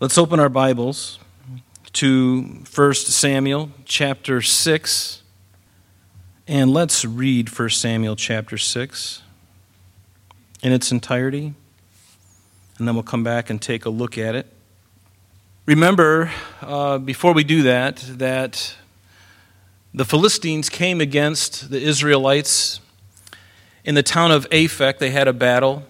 Let's open our Bibles to 1 Samuel chapter 6. And let's read 1 Samuel chapter 6 in its entirety. And then we'll come back and take a look at it. Remember, uh, before we do that, that the Philistines came against the Israelites in the town of Aphek. They had a battle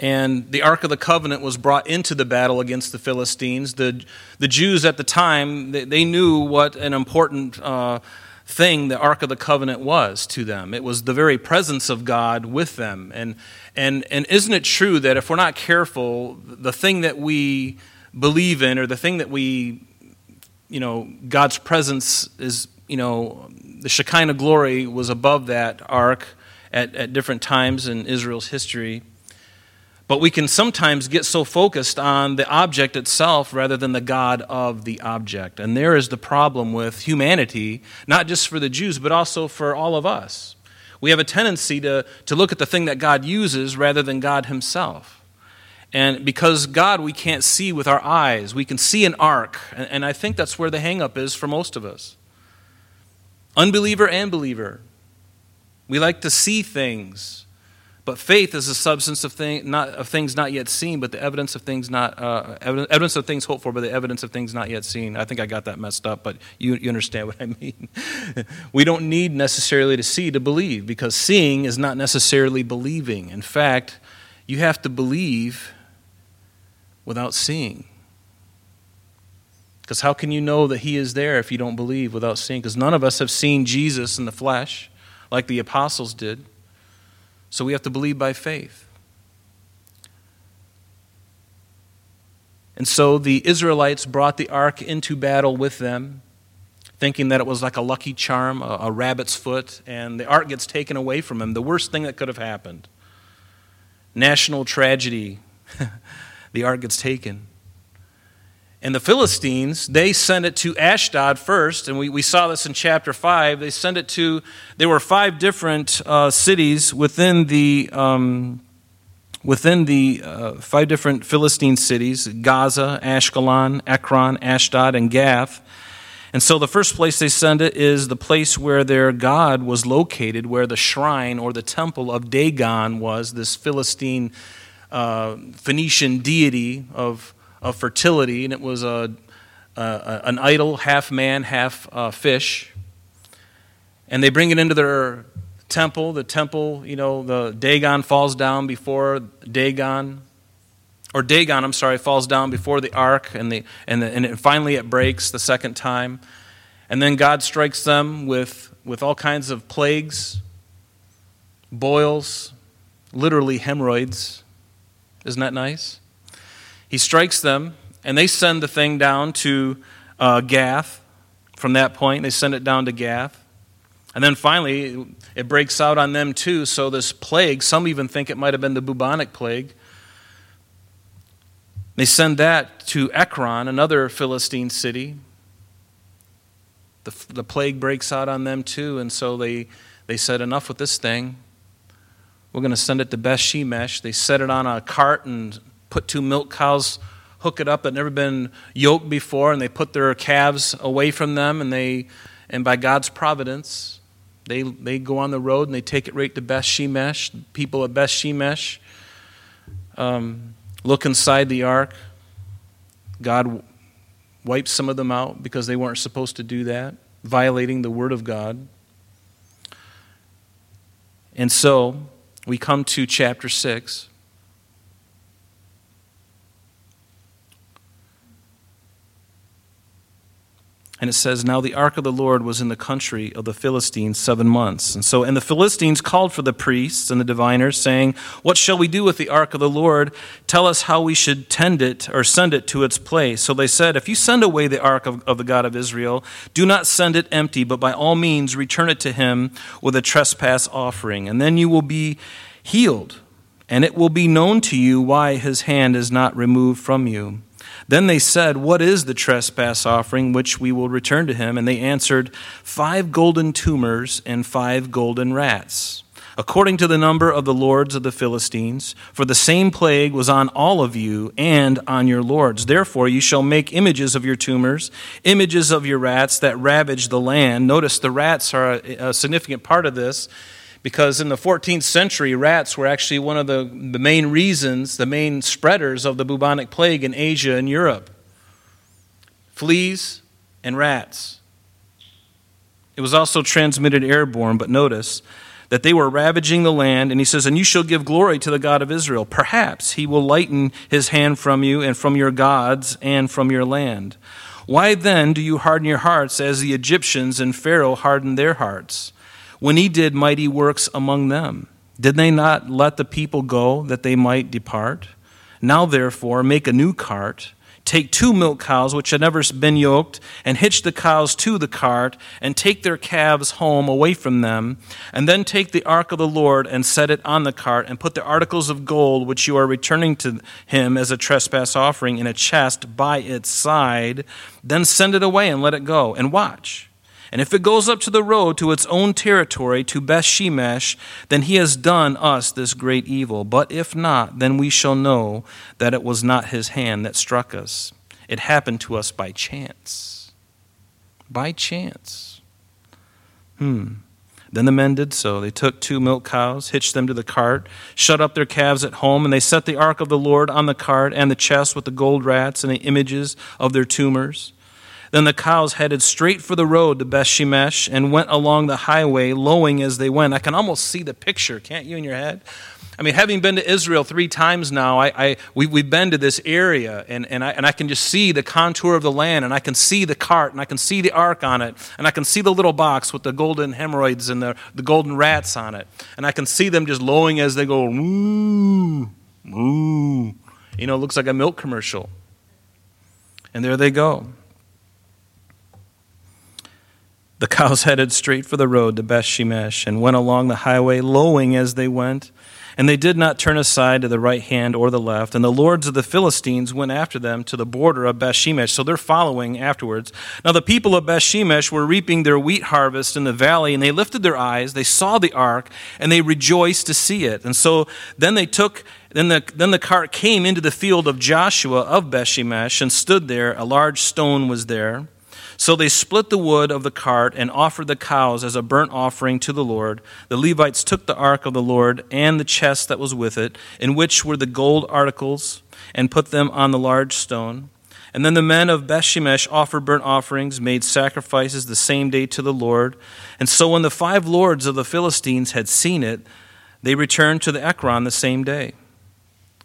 and the Ark of the Covenant was brought into the battle against the Philistines. The, the Jews at the time, they, they knew what an important uh, thing the Ark of the Covenant was to them. It was the very presence of God with them. And, and, and isn't it true that if we're not careful, the thing that we believe in or the thing that we, you know, God's presence is, you know, the Shekinah glory was above that ark at, at different times in Israel's history. But we can sometimes get so focused on the object itself rather than the God of the object. And there is the problem with humanity, not just for the Jews, but also for all of us. We have a tendency to, to look at the thing that God uses rather than God Himself. And because God we can't see with our eyes, we can see an ark. And, and I think that's where the hangup is for most of us. Unbeliever and believer. We like to see things but faith is the substance of, thing, not, of things not yet seen, but the evidence of things not uh, evidence of things hoped for, but the evidence of things not yet seen. I think I got that messed up, but you, you understand what I mean. we don't need necessarily to see to believe, because seeing is not necessarily believing. In fact, you have to believe without seeing. Because how can you know that He is there if you don't believe without seeing? Because none of us have seen Jesus in the flesh like the apostles did. So we have to believe by faith. And so the Israelites brought the ark into battle with them, thinking that it was like a lucky charm, a, a, rabbit's foot, and the ark gets taken away from them. The worst thing that could have happened. National tragedy. the ark gets taken. And the Philistines, they sent it to Ashdod first, and we, we saw this in chapter 5. They sent it to, there were five different uh, cities within the, um, within the uh, five different Philistine cities Gaza, Ashkelon, Ekron, Ashdod, and Gath. And so the first place they send it is the place where their God was located, where the shrine or the temple of Dagon was, this Philistine uh, Phoenician deity of of fertility, and it was a, a an idol, half man, half uh, fish. And they bring it into their temple. The temple, you know, the Dagon falls down before Dagon, or Dagon, I'm sorry, falls down before the ark, and, the, and, the, and finally it breaks the second time. And then God strikes them with, with all kinds of plagues, boils, literally hemorrhoids. Isn't that nice? He strikes them, and they send the thing down to uh, Gath. From that point, they send it down to Gath. And then finally, it breaks out on them too. So, this plague, some even think it might have been the bubonic plague. They send that to Ekron, another Philistine city. The, the plague breaks out on them too, and so they, they said, Enough with this thing. We're going to send it to Beth Shemesh. They set it on a cart and put two milk cows, hook it up that never been yoked before, and they put their calves away from them, and they, and by God's providence, they, they go on the road and they take it right to Beth Shemesh. People at Beth Shemesh um, look inside the ark. God wipes some of them out because they weren't supposed to do that, violating the word of God. And so we come to chapter 6. And it says, Now the ark of the Lord was in the country of the Philistines seven months. And so, and the Philistines called for the priests and the diviners, saying, What shall we do with the ark of the Lord? Tell us how we should tend it or send it to its place. So they said, If you send away the ark of, of the God of Israel, do not send it empty, but by all means return it to him with a trespass offering. And then you will be healed, and it will be known to you why his hand is not removed from you. Then they said, What is the trespass offering which we will return to him? And they answered, Five golden tumors and five golden rats. according to the number of the lords of the Philistines. For the same plague was on all of you and on your lords. Therefore, you shall make images of your tumors, images of your rats that ravage the land. Notice the rats are a, a significant part of this because in the 14th century, rats were actually one of the, the main reasons, the main spreaders of the bubonic plague in Asia and Europe. Fleas and rats. It was also transmitted airborne, but notice that they were ravaging the land. And he says, And you shall give glory to the God of Israel. Perhaps he will lighten his hand from you and from your gods and from your land. Why then do you harden your hearts as the Egyptians and Pharaoh hardened their hearts when he did mighty works among them? Did they not let the people go that they might depart? Now, therefore, make a new cart Take two milk cows which had never been yoked, and hitch the cows to the cart, and take their calves home away from them. And then take the ark of the Lord and set it on the cart, and put the articles of gold which you are returning to him as a trespass offering in a chest by its side. Then send it away and let it go, and watch. And if it goes up to the road to its own territory, to Beth Shemesh, then he has done us this great evil. But if not, then we shall know that it was not his hand that struck us. It happened to us by chance. By chance. Hmm. Then the men did so. They took two milk cows, hitched them to the cart, shut up their calves at home, and they set the ark of the Lord on the cart and the chest with the gold rats and the images of their tumors. Then the cows headed straight for the road to Bethshemesh and went along the highway, lowing as they went. I can almost see the picture, can't you, in your head? I mean, having been to Israel three times now, I, I, we, we've been to this area, and, and, I, and I can just see the contour of the land, and I can see the cart, and I can see the ark on it, and I can see the little box with the golden hemorrhoids and the, the golden rats on it. And I can see them just lowing as they go, moo, moo. You know, it looks like a milk commercial. And there they go. The cows headed straight for the road to Beth Shemesh and went along the highway, lowing as they went. And they did not turn aside to the right hand or the left. And the lords of the Philistines went after them to the border of Beth Shemesh. So they're following afterwards. Now the people of Beth Shemesh were reaping their wheat harvest in the valley, and they lifted their eyes. They saw the ark, and they rejoiced to see it. And so then they took then the, then the cart came into the field of Joshua of Beth Shemesh and stood there. A large stone was there. So they split the wood of the cart and offered the cows as a burnt offering to the Lord. The Levites took the ark of the Lord and the chest that was with it, in which were the gold articles, and put them on the large stone. And then the men of Bethshemesh offered burnt offerings, made sacrifices the same day to the Lord. And so when the five lords of the Philistines had seen it, they returned to the Ekron the same day.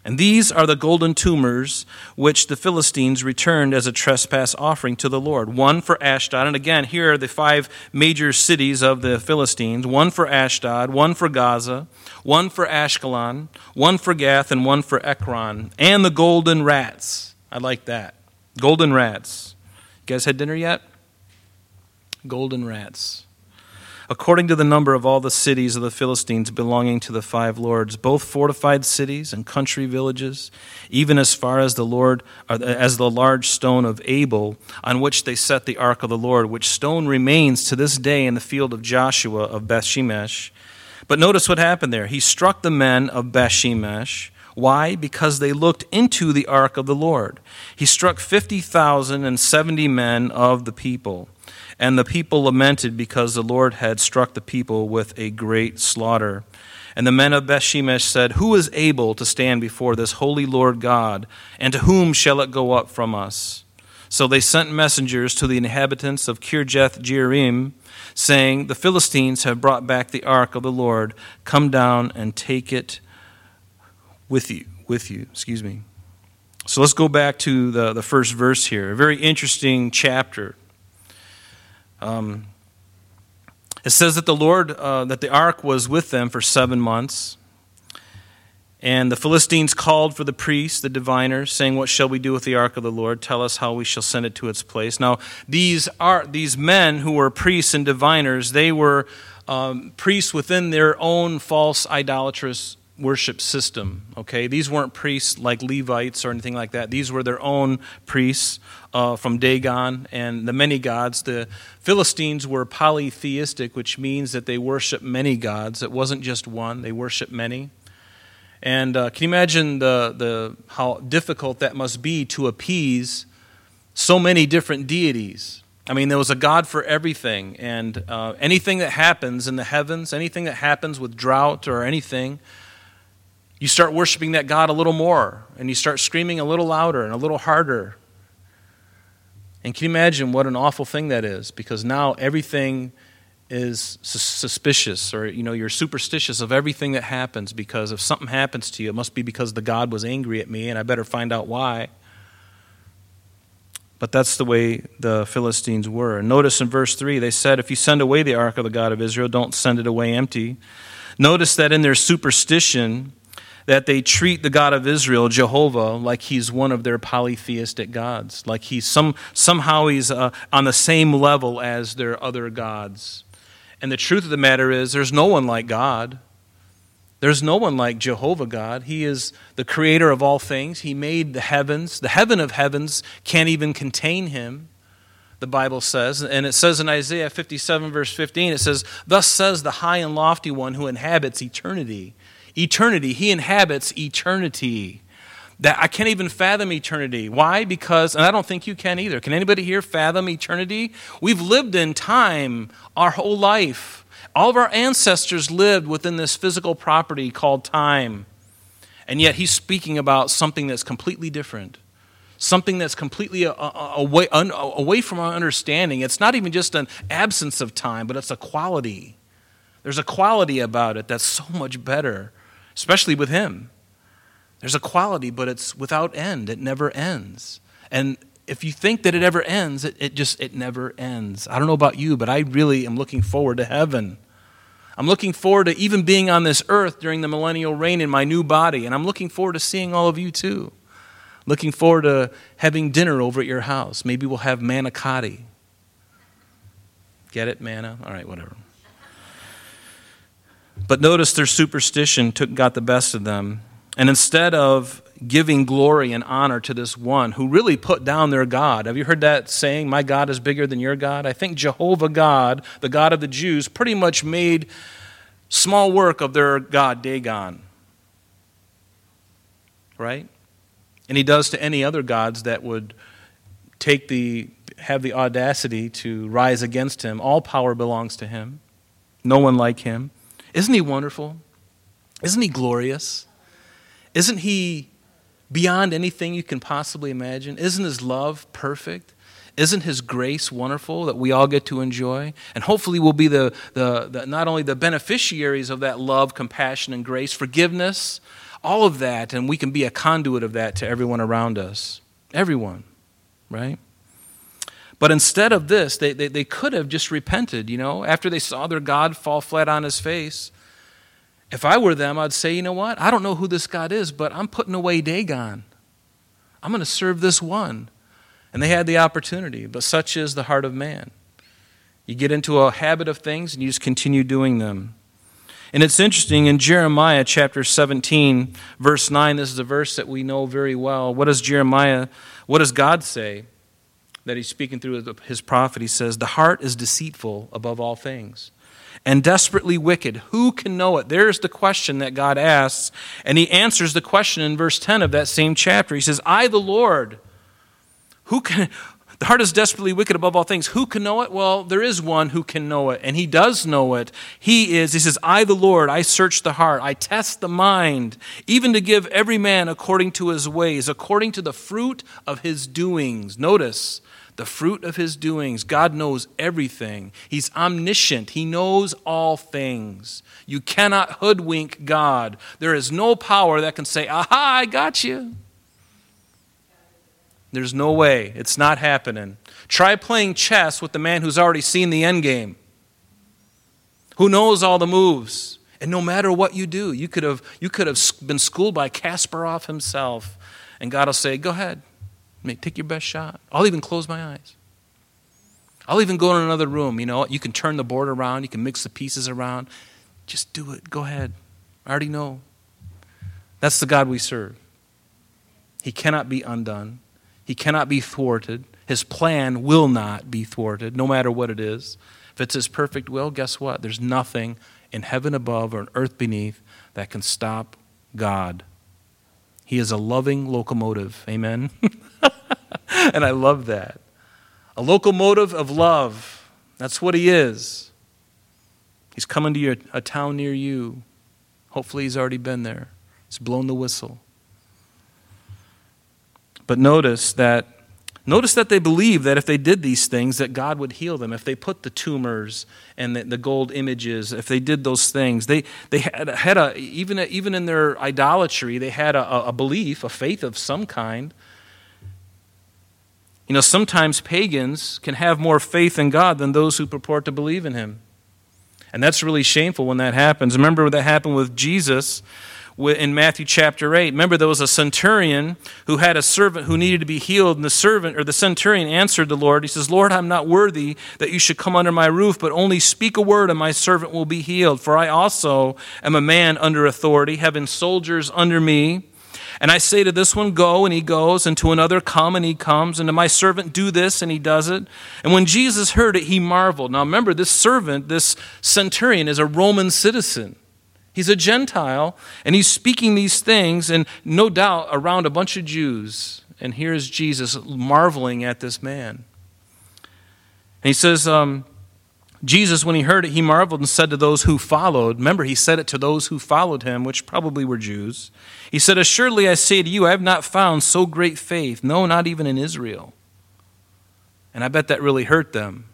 And these are the golden tumors which the Philistines returned as a trespass offering to the Lord. One for Ashdod. And again, here are the five major cities of the Philistines one for Ashdod, one for Gaza, one for Ashkelon, one for Gath, and one for Ekron. And the golden rats. I like that. Golden rats. You guys had dinner yet? Golden rats according to the number of all the cities of the Philistines belonging to the five lords, both fortified cities and country villages, even as far as the Lord uh, as the large stone of Abel, on which they set the ark of the Lord, which stone remains to this day in the field of Joshua of Bethshemesh. But notice what happened there. He struck the men of Bethshemesh. Why? Because they looked into the ark of the Lord. He struck 50,070 men of the people. And the people lamented because the Lord had struck the people with a great slaughter. And the men of Bethshemesh said, Who is able to stand before this holy Lord God, and to whom shall it go up from us? So they sent messengers to the inhabitants of Kirjath Jearim, saying, The Philistines have brought back the ark of the Lord. Come down and take it with you. With you, excuse me. So let's go back to the, the first verse here. A very interesting chapter. Um, it says that the Lord, uh, that the ark was with them for seven months. And the Philistines called for the priests, the diviners, saying, What shall we do with the ark of the Lord? Tell us how we shall send it to its place. Now, these, are, these men who were priests and diviners, they were um, priests within their own false idolatrous worship system. Okay, these weren't priests like Levites or anything like that. These were their own priests uh, from Dagon and the many gods. The Philistines were polytheistic, which means that they worship many gods. It wasn't just one; they worship many. And uh, can you imagine the, the how difficult that must be to appease so many different deities? I mean, there was a God for everything, and uh, anything that happens in the heavens, anything that happens with drought or anything, you start worshiping that God a little more, and you start screaming a little louder and a little harder. And can you imagine what an awful thing that is? Because now everything is suspicious, or you know, you're superstitious of everything that happens. Because if something happens to you, it must be because the God was angry at me, and I better find out why. But that's the way the Philistines were. Notice in verse 3, they said, If you send away the ark of the God of Israel, don't send it away empty. Notice that in their superstition, that they treat the God of Israel, Jehovah, like he's one of their polytheistic gods, like he's some, somehow he's uh, on the same level as their other gods. And the truth of the matter is, there's no one like God. There's no one like Jehovah God. He is the creator of all things. He made the heavens. The heaven of heavens can't even contain him, the Bible says. And it says in Isaiah 57, verse 15, it says, Thus says the high and lofty one who inhabits eternity eternity. He inhabits eternity. That I can't even fathom eternity. Why? Because, and I don't think you can either. Can anybody here fathom eternity? We've lived in time our whole life. All of our ancestors lived within this physical property called time. And yet he's speaking about something that's completely different. Something that's completely uh, uh, away, uh, away from our understanding. It's not even just an absence of time, but it's a quality. There's a quality about it that's so much better especially with Him. There's a quality, but it's without end. It never ends. And if you think that it ever ends, it, it just it never ends. I don't know about you, but I really am looking forward to heaven. I'm looking forward to even being on this earth during the millennial reign in my new body, and I'm looking forward to seeing all of you too. Looking forward to having dinner over at your house. Maybe we'll have manicotti. Get it, manna? All right, whatever. But notice their superstition took, got the best of them. And instead of giving glory and honor to this one who really put down their God, have you heard that saying, My God is bigger than your God? I think Jehovah God, the God of the Jews, pretty much made small work of their God, Dagon. Right? And he does to any other gods that would take the have the audacity to rise against him. All power belongs to him. No one like him. Isn't he wonderful? Isn't he glorious? Isn't he beyond anything you can possibly imagine? Isn't his love perfect? Isn't his grace wonderful that we all get to enjoy? And hopefully we'll be the, the, the, not only the beneficiaries of that love, compassion, and grace, forgiveness, all of that, and we can be a conduit of that to everyone around us. Everyone, right? But instead of this, they, they, they could have just repented, you know, after they saw their God fall flat on his face. If I were them, I'd say, you know what? I don't know who this God is, but I'm putting away Dagon. I'm going to serve this one. And they had the opportunity, but such is the heart of man. You get into a habit of things and you just continue doing them. And it's interesting in Jeremiah chapter 17, verse 9, this is a verse that we know very well. What does Jeremiah, what does God say? That he's speaking through his prophet, he says, The heart is deceitful above all things and desperately wicked. Who can know it? There's the question that God asks. And he answers the question in verse 10 of that same chapter. He says, I, the Lord, who can. The heart is desperately wicked above all things. Who can know it? Well, there is one who can know it, and he does know it. He is, he says, I, the Lord, I search the heart, I test the mind, even to give every man according to his ways, according to the fruit of his doings. Notice, the fruit of his doings. God knows everything. He's omniscient. He knows all things. You cannot hoodwink God. There is no power that can say, Aha, I got you. There's no way. It's not happening. Try playing chess with the man who's already seen the end game, who knows all the moves. And no matter what you do, you could have, you could have been schooled by Kasparov himself. And God will say, Go ahead. Take your best shot. I'll even close my eyes. I'll even go in another room. You know, you can turn the board around, you can mix the pieces around. Just do it. Go ahead. I already know. That's the God we serve. He cannot be undone, He cannot be thwarted. His plan will not be thwarted, no matter what it is. If it's His perfect will, guess what? There's nothing in heaven above or in earth beneath that can stop God. He is a loving locomotive. Amen. and I love that. A locomotive of love. That's what He is. He's coming to your, a town near you. Hopefully, He's already been there. He's blown the whistle. But notice that Notice that they believed that if they did these things, that God would heal them. If they put the tumors and the, the gold images, if they did those things, they, they had, had a, even, even in their idolatry, they had a, a belief, a faith of some kind. You know, sometimes pagans can have more faith in God than those who purport to believe in Him. And that's really shameful when that happens. Remember that happened with Jesus in Matthew chapter 8. Remember, there was a centurion who had a servant who needed to be healed, and the servant or the centurion answered the Lord. He says, Lord, I'm not worthy that you should come under my roof, but only speak a word, and my servant will be healed. For I also am a man under authority, having soldiers under me. And I say to this one, Go, and he goes, and to another, Come, and he comes, and to my servant, Do this, and he does it. And when Jesus heard it, he marveled. Now remember, this servant, this centurion, is a Roman citizen. He's a Gentile, and he's speaking these things, and no doubt around a bunch of Jews. And here's Jesus marveling at this man. And he says, um, Jesus, when he heard it, he marveled and said to those who followed, remember, he said it to those who followed him, which probably were Jews. He said, Assuredly I say to you, I have not found so great faith, no, not even in Israel. And I bet that really hurt them.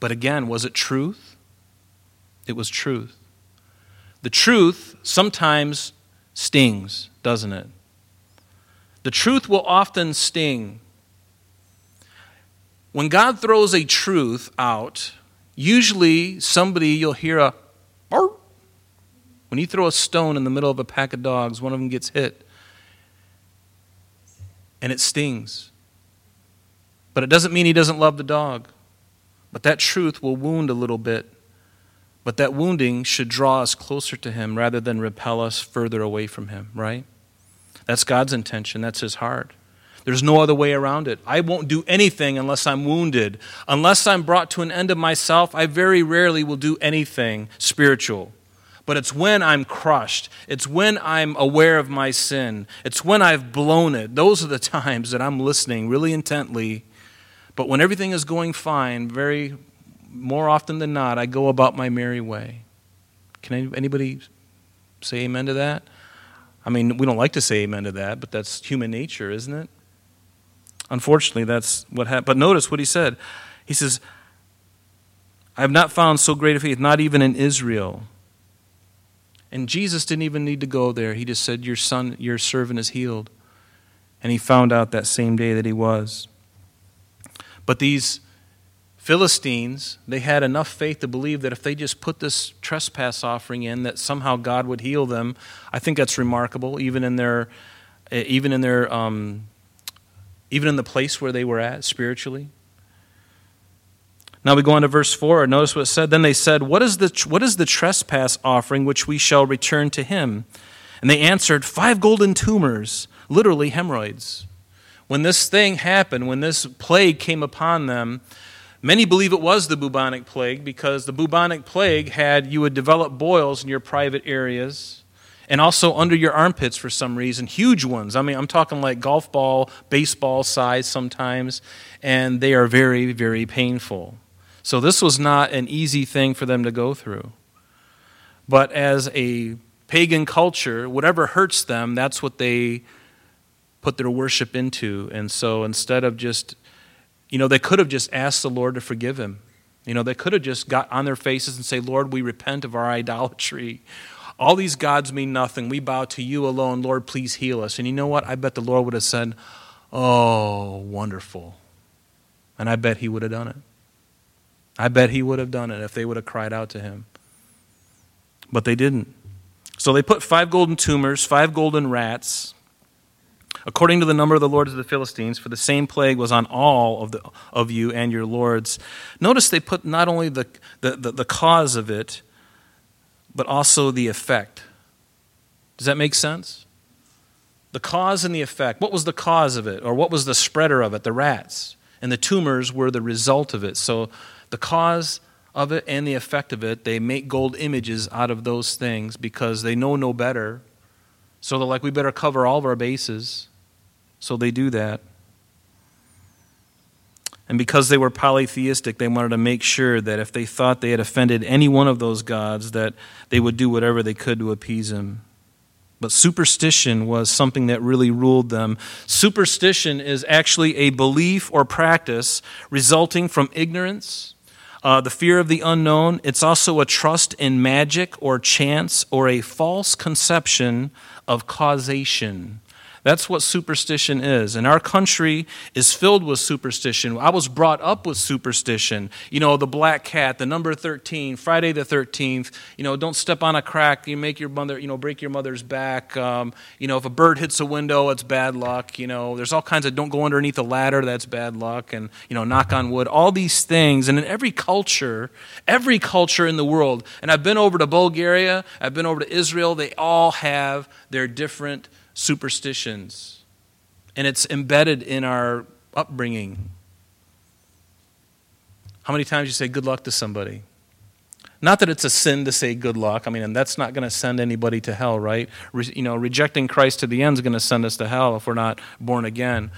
But again, was it truth? It was truth. The truth sometimes stings, doesn't it? The truth will often sting. When God throws a truth out, usually somebody you'll hear a Bark. when you throw a stone in the middle of a pack of dogs, one of them gets hit and it stings. But it doesn't mean he doesn't love the dog. But that truth will wound a little bit. But that wounding should draw us closer to Him rather than repel us further away from Him, right? That's God's intention, that's His heart. There's no other way around it. I won't do anything unless I'm wounded. Unless I'm brought to an end of myself, I very rarely will do anything spiritual. But it's when I'm crushed. It's when I'm aware of my sin. It's when I've blown it. Those are the times that I'm listening really intently. But when everything is going fine, very more often than not, I go about my merry way. Can anybody say amen to that? I mean, we don't like to say amen to that, but that's human nature, isn't it? Unfortunately, that's what happened. But notice what he said. He says, I have not found so great a faith, not even in Israel. And Jesus didn't even need to go there. He just said, Your son, your servant is healed. And he found out that same day that he was. But these Philistines, they had enough faith to believe that if they just put this trespass offering in, that somehow God would heal them. I think that's remarkable, even in their, even in their, um, even in the place where they were at spiritually. Now we go on to verse 4. Notice what it said. Then they said, what is, the, what is the trespass offering which we shall return to him? And they answered, Five golden tumors, literally hemorrhoids. When this thing happened, when this plague came upon them, Many believe it was the bubonic plague because the bubonic plague had you would develop boils in your private areas and also under your armpits for some reason, huge ones. I mean, I'm talking like golf ball, baseball size sometimes, and they are very, very painful. So this was not an easy thing for them to go through. But as a pagan culture, whatever hurts them, that's what they put their worship into. And so instead of just you know, they could have just asked the Lord to forgive him. You know, they could have just got on their faces and say, Lord, we repent of our idolatry. All these gods mean nothing. We bow to you alone. Lord, please heal us. And you know what? I bet the Lord would have said, Oh, wonderful. And I bet he would have done it. I bet he would have done it if they would have cried out to him. But they didn't. So they put five golden tumors, five golden rats, according to the number of the lords of the Philistines, for the same plague was on all of, the, of you and your lords. Notice they put not only the, the, the, the cause of it, but also the effect. Does that make sense? The cause and the effect. What was the cause of it? Or what was the spreader of it? The rats. And the tumors were the result of it. So the cause of it and the effect of it, they make gold images out of those things because they know no better. So they're like, we better cover all of our bases. So they do that. And because they were polytheistic, they wanted to make sure that if they thought they had offended any one of those gods, that they would do whatever they could to appease him. But superstition was something that really ruled them. Superstition is actually a belief or practice resulting from ignorance, uh, the fear of the unknown. It's also a trust in magic or chance or a false conception of causation. That's what superstition is. And our country is filled with superstition. I was brought up with superstition. You know, the black cat, the number 13, Friday the 13th, you know, don't step on a crack, you make your mother, you know, break your mother's back. Um, you know, if a bird hits a window, it's bad luck. You know, there's all kinds of don't go underneath a ladder, that's bad luck. And, you know, knock on wood, all these things. And in every culture, every culture in the world, and I've been over to Bulgaria, I've been over to Israel, they all have their different superstitions, and it's embedded in our upbringing. How many times you say good luck to somebody? Not that it's a sin to say good luck. I mean, and that's not going to send anybody to hell, right? Re, you know, rejecting Christ to the end is going to send us to hell if we're not born again.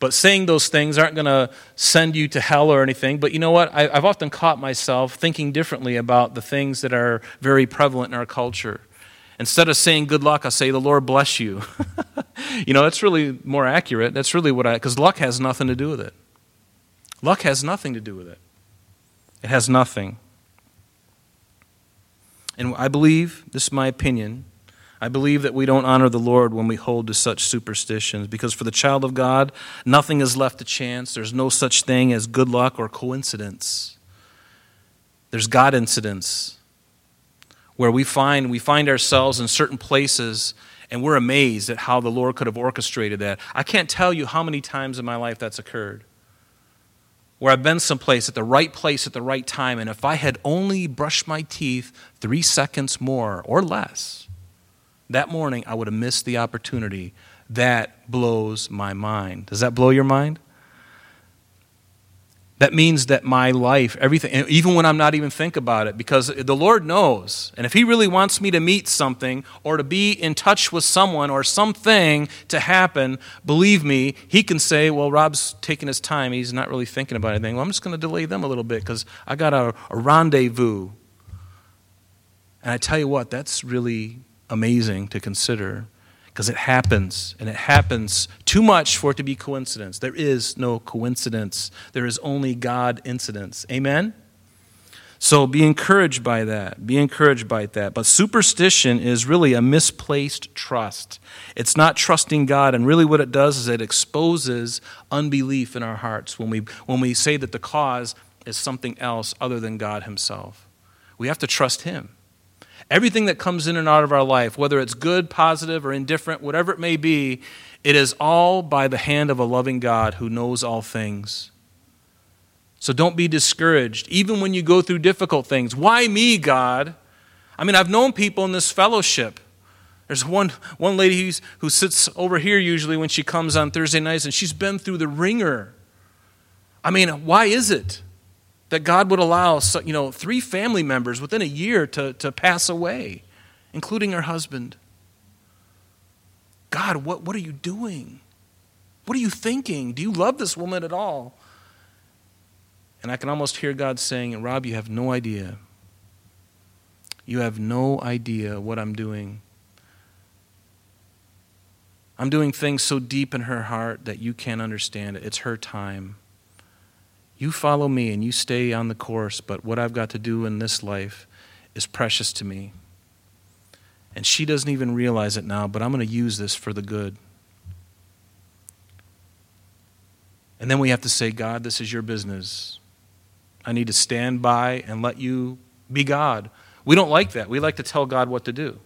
But saying those things aren't going to send you to hell or anything. But you know what? I, I've often caught myself thinking differently about the things that are very prevalent in our culture. Instead of saying good luck, I say the Lord bless you. you know, that's really more accurate. That's really what I, because luck has nothing to do with it. Luck has nothing to do with it. It has nothing. And I believe, this is my opinion, I believe that we don't honor the Lord when we hold to such superstitions because for the child of God, nothing is left to chance. There's no such thing as good luck or coincidence. There's God incidents where we find we find ourselves in certain places and we're amazed at how the Lord could have orchestrated that. I can't tell you how many times in my life that's occurred. Where I've been someplace at the right place at the right time, and if I had only brushed my teeth three seconds more or less that morning, I would have missed the opportunity. That blows my mind. Does that blow your mind? That means that my life, everything, even when I'm not even think about it, because the Lord knows. And if He really wants me to meet something or to be in touch with someone or something to happen, believe me, He can say, Well, Rob's taking his time. He's not really thinking about anything. Well, I'm just going to delay them a little bit because I got a, a rendezvous. And I tell you what, that's really amazing to consider because it happens, and it happens too much for it to be coincidence. There is no coincidence, there is only God incidence. Amen? So be encouraged by that. Be encouraged by that. But superstition is really a misplaced trust. It's not trusting God, and really what it does is it exposes unbelief in our hearts when we, when we say that the cause is something else other than God Himself. We have to trust Him. Everything that comes in and out of our life, whether it's good, positive, or indifferent, whatever it may be, it is all by the hand of a loving God who knows all things. So don't be discouraged, even when you go through difficult things. Why me, God? I mean, I've known people in this fellowship. There's one, one lady who sits over here usually when she comes on Thursday nights, and she's been through the wringer. I mean, why is it? That God would allow you know, three family members within a year to, to pass away, including her husband. God, what, what are you doing? What are you thinking? Do you love this woman at all? And I can almost hear God saying, and Rob, you have no idea. You have no idea what I'm doing. I'm doing things so deep in her heart that you can't understand it. It's her time. You follow me and you stay on the course, but what I've got to do in this life is precious to me. And she doesn't even realize it now, but I'm going to use this for the good. And then we have to say, God, this is your business. I need to stand by and let you be God. We don't like that. We like to tell God what to do.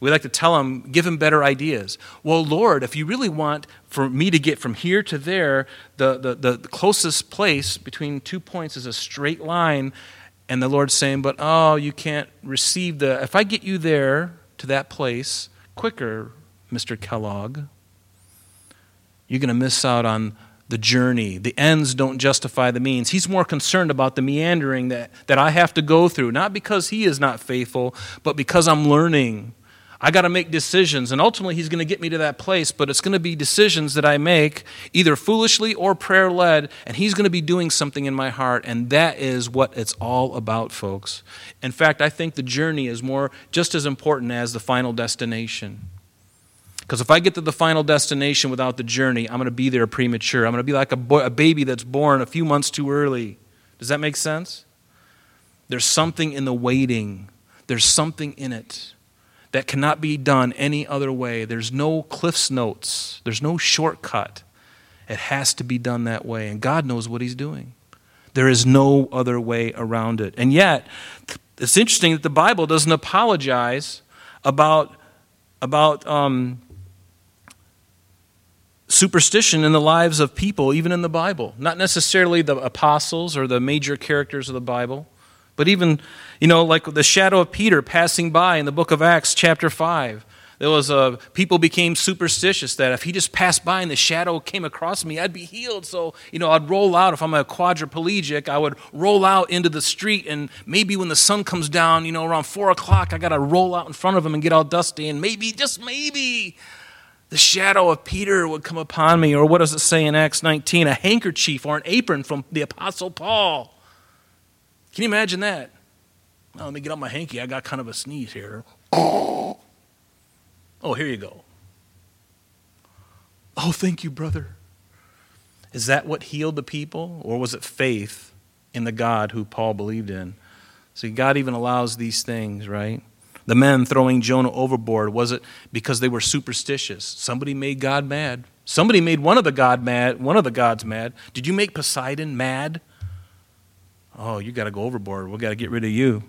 We like to tell him, give him better ideas. Well, Lord, if you really want for me to get from here to there, the, the, the closest place between two points is a straight line. And the Lord's saying, but oh, you can't receive the. If I get you there to that place quicker, Mr. Kellogg, you're going to miss out on the journey. The ends don't justify the means. He's more concerned about the meandering that, that I have to go through, not because he is not faithful, but because I'm learning. I got to make decisions, and ultimately, He's going to get me to that place, but it's going to be decisions that I make, either foolishly or prayer led, and He's going to be doing something in my heart, and that is what it's all about, folks. In fact, I think the journey is more just as important as the final destination. Because if I get to the final destination without the journey, I'm going to be there premature. I'm going to be like a, boy, a baby that's born a few months too early. Does that make sense? There's something in the waiting, there's something in it that cannot be done any other way. There's no Cliff's Notes, there's no shortcut. It has to be done that way. And God knows what He's doing. There is no other way around it. And yet, it's interesting that the Bible doesn't apologize about, about um, superstition in the lives of people, even in the Bible. Not necessarily the apostles or the major characters of the Bible, but even, you know, like the shadow of Peter passing by in the book of Acts, chapter 5. There was a, people became superstitious that if he just passed by and the shadow came across me, I'd be healed. So, you know, I'd roll out. If I'm a quadriplegic, I would roll out into the street. And maybe when the sun comes down, you know, around four o'clock, I got to roll out in front of him and get all dusty. And maybe, just maybe, the shadow of Peter would come upon me. Or what does it say in Acts 19? A handkerchief or an apron from the Apostle Paul. Can you imagine that? Oh, let me get out my hanky. I got kind of a sneeze here. Oh, here you go. Oh, thank you, brother. Is that what healed the people? Or was it faith in the God who Paul believed in? See, God even allows these things, right? The men throwing Jonah overboard, was it because they were superstitious? Somebody made God mad. Somebody made one of the God mad, one of the gods mad. Did you make Poseidon mad? Oh, you got to go overboard. We've got to get rid of you.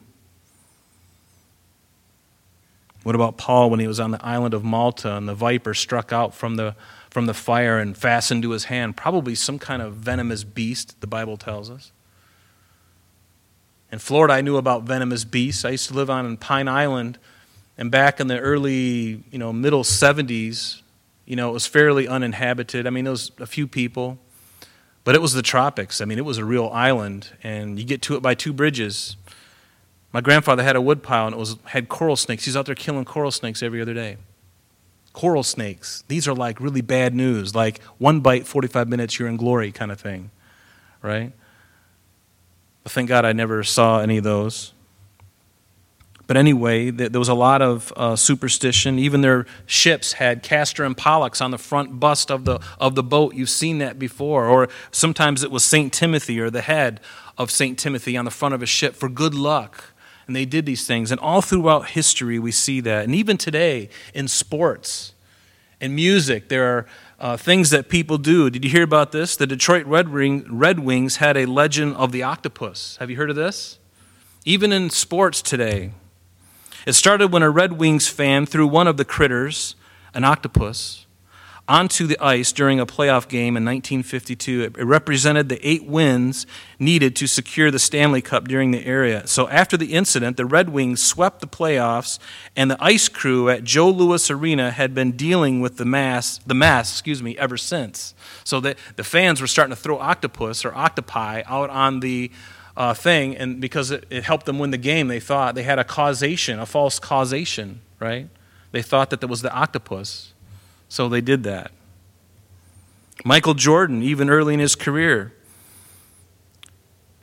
What about Paul when he was on the island of Malta and the viper struck out from the, from the fire and fastened to his hand? Probably some kind of venomous beast, the Bible tells us. In Florida, I knew about venomous beasts. I used to live on Pine Island, and back in the early, you know, middle 70s, you know, it was fairly uninhabited. I mean, there was a few people. But it was the tropics. I mean, it was a real island, and you get to it by two bridges. My grandfather had a woodpile, and it was, had coral snakes. He's out there killing coral snakes every other day. Coral snakes. These are like really bad news, like one bite, 45 minutes, you're in glory kind of thing, right? But thank God I never saw any of those. But anyway, there was a lot of uh, superstition. Even their ships had Castor and Pollux on the front bust of the, of the boat. You've seen that before. Or sometimes it was St. Timothy or the head of St. Timothy on the front of a ship for good luck. And they did these things. And all throughout history, we see that. And even today, in sports and music, there are uh, things that people do. Did you hear about this? The Detroit Red, Red Wings had a legend of the octopus. Have you heard of this? Even in sports today, it started when a Red Wings fan threw one of the critters, an octopus, onto the ice during a playoff game in 1952. It represented the eight wins needed to secure the Stanley Cup during the area. So after the incident, the Red Wings swept the playoffs, and the ice crew at Joe Louis Arena had been dealing with the mass, the mass, excuse me, ever since. So that the fans were starting to throw octopus or octopi out on the uh, thing, and because it, it helped them win the game, they thought they had a causation, a false causation, right? They thought that that was the octopus, so they did that. Michael Jordan, even early in his career,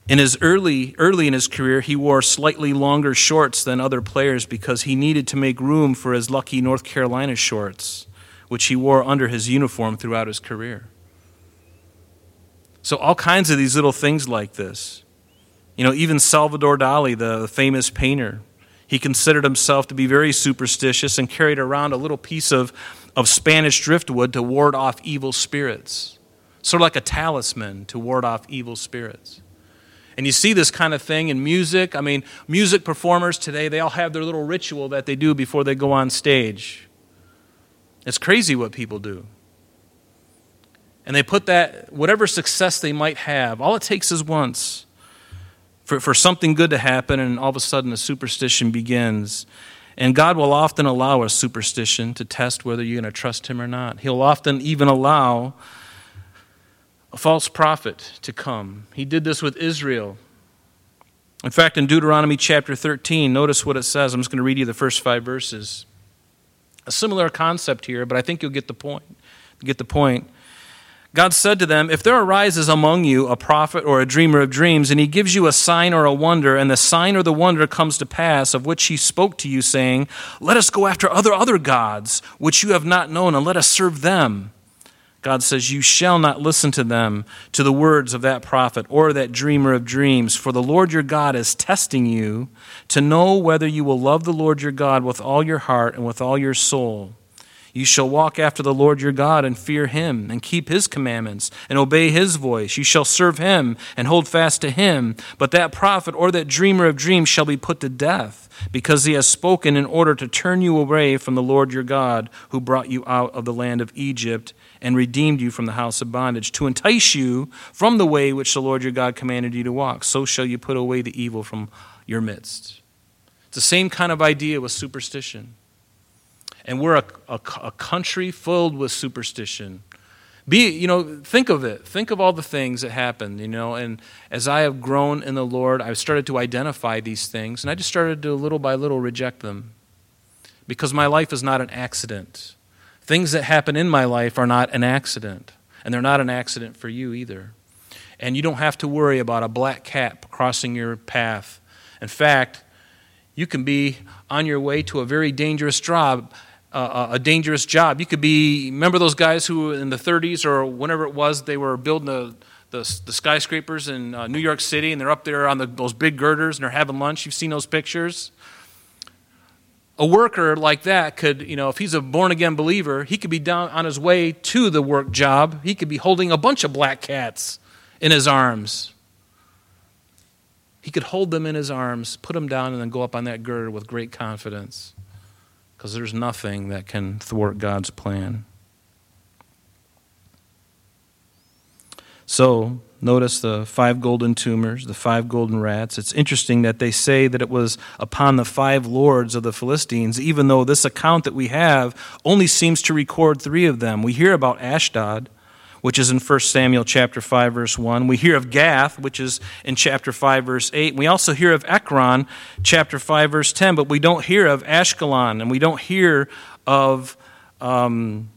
in his early early in his career, he wore slightly longer shorts than other players because he needed to make room for his lucky North Carolina shorts, which he wore under his uniform throughout his career. So all kinds of these little things like this. You know, even Salvador Dali, the famous painter, he considered himself to be very superstitious and carried around a little piece of, of Spanish driftwood to ward off evil spirits, sort of like a talisman to ward off evil spirits. And you see this kind of thing in music. I mean, music performers today, they all have their little ritual that they do before they go on stage. It's crazy what people do. And they put that, whatever success they might have, all it takes is once for, for something good to happen, and all of a sudden a superstition begins. And God will often allow a superstition to test whether you're going to trust Him or not. He'll often even allow a false prophet to come. He did this with Israel. In fact, in Deuteronomy chapter 13, notice what it says. I'm just going to read you the first five verses. A similar concept here, but I think you'll get the point. Get the point. God said to them, If there arises among you a prophet or a dreamer of dreams, and he gives you a sign or a wonder, and the sign or the wonder comes to pass, of which he spoke to you, saying, Let us go after other other gods, which you have not known, and let us serve them. God says, You shall not listen to them, to the words of that prophet or that dreamer of dreams, for the Lord your God is testing you to know whether you will love the Lord your God with all your heart and with all your soul. You shall walk after the Lord your God and fear him and keep his commandments and obey his voice. You shall serve him and hold fast to him. But that prophet or that dreamer of dreams shall be put to death because he has spoken in order to turn you away from the Lord your God who brought you out of the land of Egypt and redeemed you from the house of bondage to entice you from the way which the Lord your God commanded you to walk. So shall you put away the evil from your midst. It's the same kind of idea with superstition and we're a, a, a country filled with superstition. Be, you know, think of it. Think of all the things that happened, you know. And as I have grown in the Lord, I've started to identify these things, and I just started to little by little reject them. Because my life is not an accident. Things that happen in my life are not an accident, and they're not an accident for you either. And you don't have to worry about a black cat crossing your path. In fact, you can be on your way to a very dangerous job a dangerous job. You could be, remember those guys who in the 30s or whenever it was, they were building the, the, the skyscrapers in uh, New York City and they're up there on the, those big girders and they're having lunch. You've seen those pictures. A worker like that could, you know, if he's a born again believer, he could be down on his way to the work job. He could be holding a bunch of black cats in his arms. He could hold them in his arms, put them down, and then go up on that girder with great confidence because there's nothing that can thwart God's plan. So, notice the five golden tumors, the five golden rats. It's interesting that they say that it was upon the five lords of the Philistines, even though this account that we have only seems to record three of them. We hear about Ashdod, which is in 1 Samuel chapter 5 verse 1. We hear of Gath, which is in chapter 5 verse 8. We also hear of Ekron, chapter 5 verse 10, but we don't hear of Ashkelon and we don't hear of um,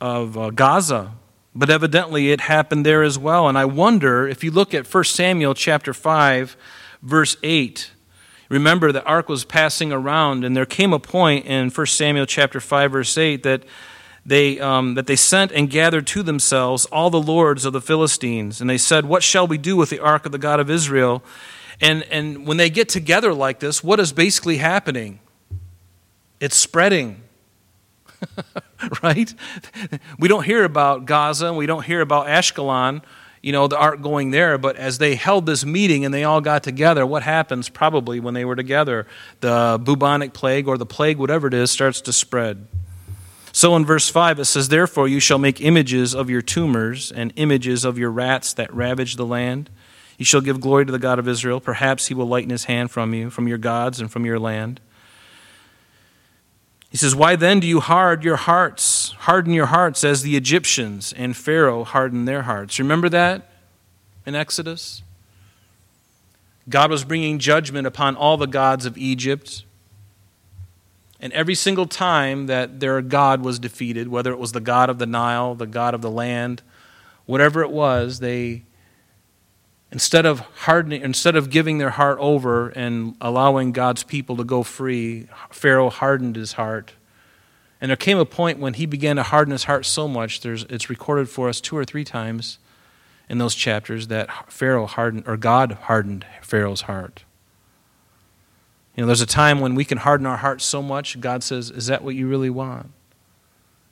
of uh, Gaza. But evidently it happened there as well. And I wonder if you look at 1 Samuel chapter 5 verse 8, remember the ark was passing around and there came a point in 1 Samuel chapter 5 verse 8 that they, um, that they sent and gathered to themselves all the lords of the Philistines. And they said, What shall we do with the ark of the God of Israel? And, and when they get together like this, what is basically happening? It's spreading. right? We don't hear about Gaza, we don't hear about Ashkelon, you know, the ark going there, but as they held this meeting and they all got together, what happens probably when they were together? The bubonic plague or the plague, whatever it is, starts to spread. So in verse 5, it says, Therefore you shall make images of your tumors and images of your rats that ravage the land. You shall give glory to the God of Israel. Perhaps he will lighten his hand from you, from your gods, and from your land. He says, Why then do you hard your hearts, harden your hearts as the Egyptians and Pharaoh hardened their hearts? Remember that in Exodus? God was bringing judgment upon all the gods of Egypt and every single time that their God was defeated, whether it was the God of the Nile, the God of the land, whatever it was, they instead of hardening instead of giving their heart over and allowing God's people to go free, Pharaoh hardened his heart. And there came a point when he began to harden his heart so much, there's, it's recorded for us two or three times in those chapters that Pharaoh hardened, or God hardened Pharaoh's heart. You know, there's a time when we can harden our hearts so much, God says, Is that what you really want?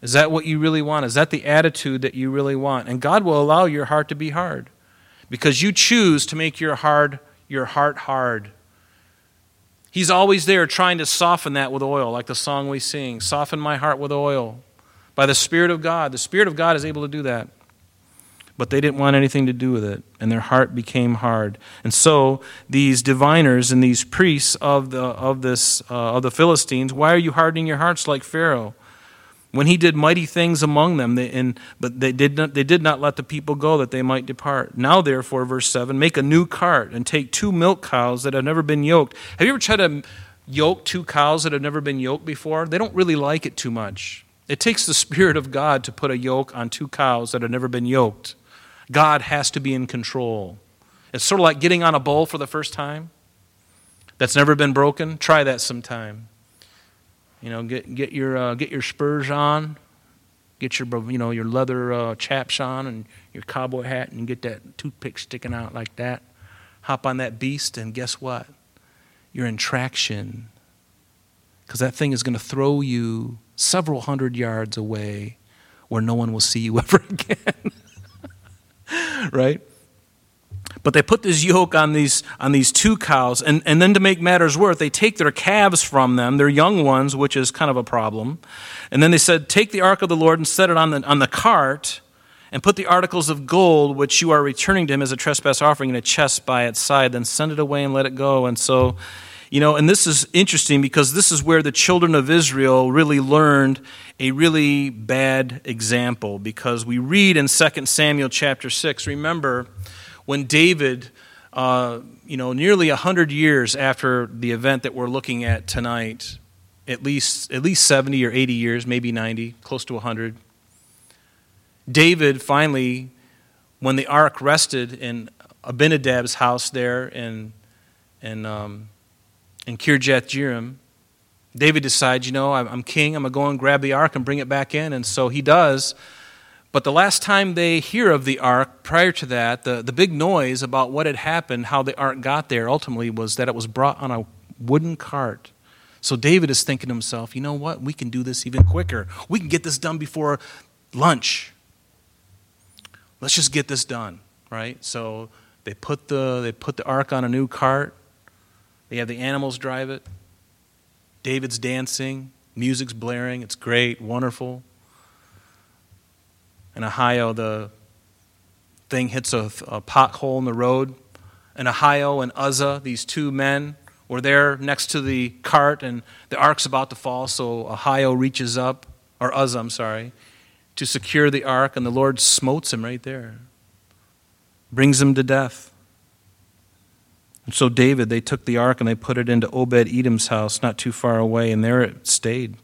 Is that what you really want? Is that the attitude that you really want? And God will allow your heart to be hard because you choose to make your hard your heart hard. He's always there trying to soften that with oil, like the song we sing, soften my heart with oil. By the Spirit of God. The Spirit of God is able to do that. But they didn't want anything to do with it, and their heart became hard. And so these diviners and these priests of the of this uh, of the Philistines, why are you hardening your hearts like Pharaoh? When he did mighty things among them, they, and, but they did, not, they did not let the people go that they might depart. Now, therefore, verse 7 make a new cart and take two milk cows that have never been yoked. Have you ever tried to yoke two cows that have never been yoked before? They don't really like it too much. It takes the Spirit of God to put a yoke on two cows that have never been yoked. God has to be in control. It's sort of like getting on a bull for the first time that's never been broken. Try that sometime. You know, get get your uh, get your spurs on, get your you know your leather uh, chaps on and your cowboy hat, and get that toothpick sticking out like that. Hop on that beast, and guess what? You're in traction because that thing is going to throw you several hundred yards away, where no one will see you ever again. right? But they put this yoke on these, on these two cows, and, and then to make matters worse, they take their calves from them, their young ones, which is kind of a problem. And then they said, Take the ark of the Lord and set it on the, on the cart, and put the articles of gold which you are returning to him as a trespass offering in a chest by its side, then send it away and let it go. And so, you know, and this is interesting because this is where the children of Israel really learned a really bad example because we read in 2 Samuel chapter 6, remember, when David, uh, you know, nearly 100 years after the event that we're looking at tonight, at least, at least 70 or 80 years, maybe 90, close to 100, David finally, when the ark rested in Abinadab's house there in, in, um, in Kirjath Jearim, David decides, you know, I'm king, I'm going to go and grab the ark and bring it back in. And so he does. But the last time they hear of the ark, prior to that, the, the big noise about what had happened, how the ark got there, ultimately was that it was brought on a wooden cart. So David is thinking to himself, you know what? We can do this even quicker. We can get this done before lunch. Let's just get this done, right? So they put the, they put the ark on a new cart. They have the animals drive it. David's dancing. Music's blaring. It's great, wonderful in Ahio, the thing hits a, a pothole in the road. In Ahio and Uzzah, these two men were there next to the cart, and the ark's about to fall, so Ahio reaches up, or Uzzah, I'm sorry, to secure the ark, and the Lord smotes him right there, brings him to death. And so, David, they took the ark and they put it into Obed Edom's house, not too far away, and there it stayed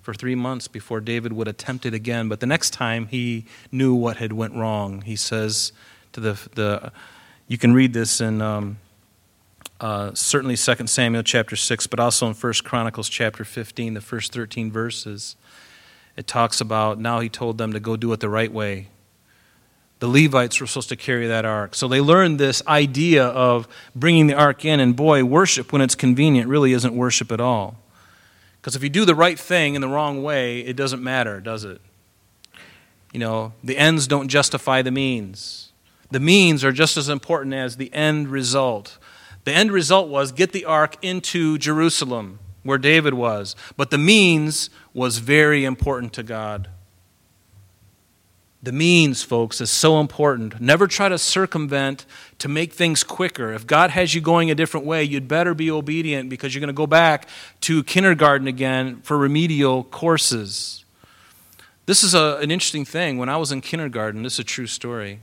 for three months before David would attempt it again. But the next time he knew what had went wrong. He says to the, the you can read this in um, uh, certainly 2 Samuel chapter 6, but also in 1 Chronicles chapter 15, the first 13 verses. It talks about now he told them to go do it the right way. The Levites were supposed to carry that ark. So they learned this idea of bringing the ark in, and boy, worship when it's convenient really isn't worship at all. Because if you do the right thing in the wrong way, it doesn't matter, does it? You know, the ends don't justify the means. The means are just as important as the end result. The end result was get the ark into Jerusalem, where David was. But the means was very important to God. The means, folks, is so important. Never try to circumvent to make things quicker. If God has you going a different way, you'd better be obedient because you're going to go back to kindergarten again for remedial courses. This is a, an interesting thing. When I was in kindergarten, this is a true story.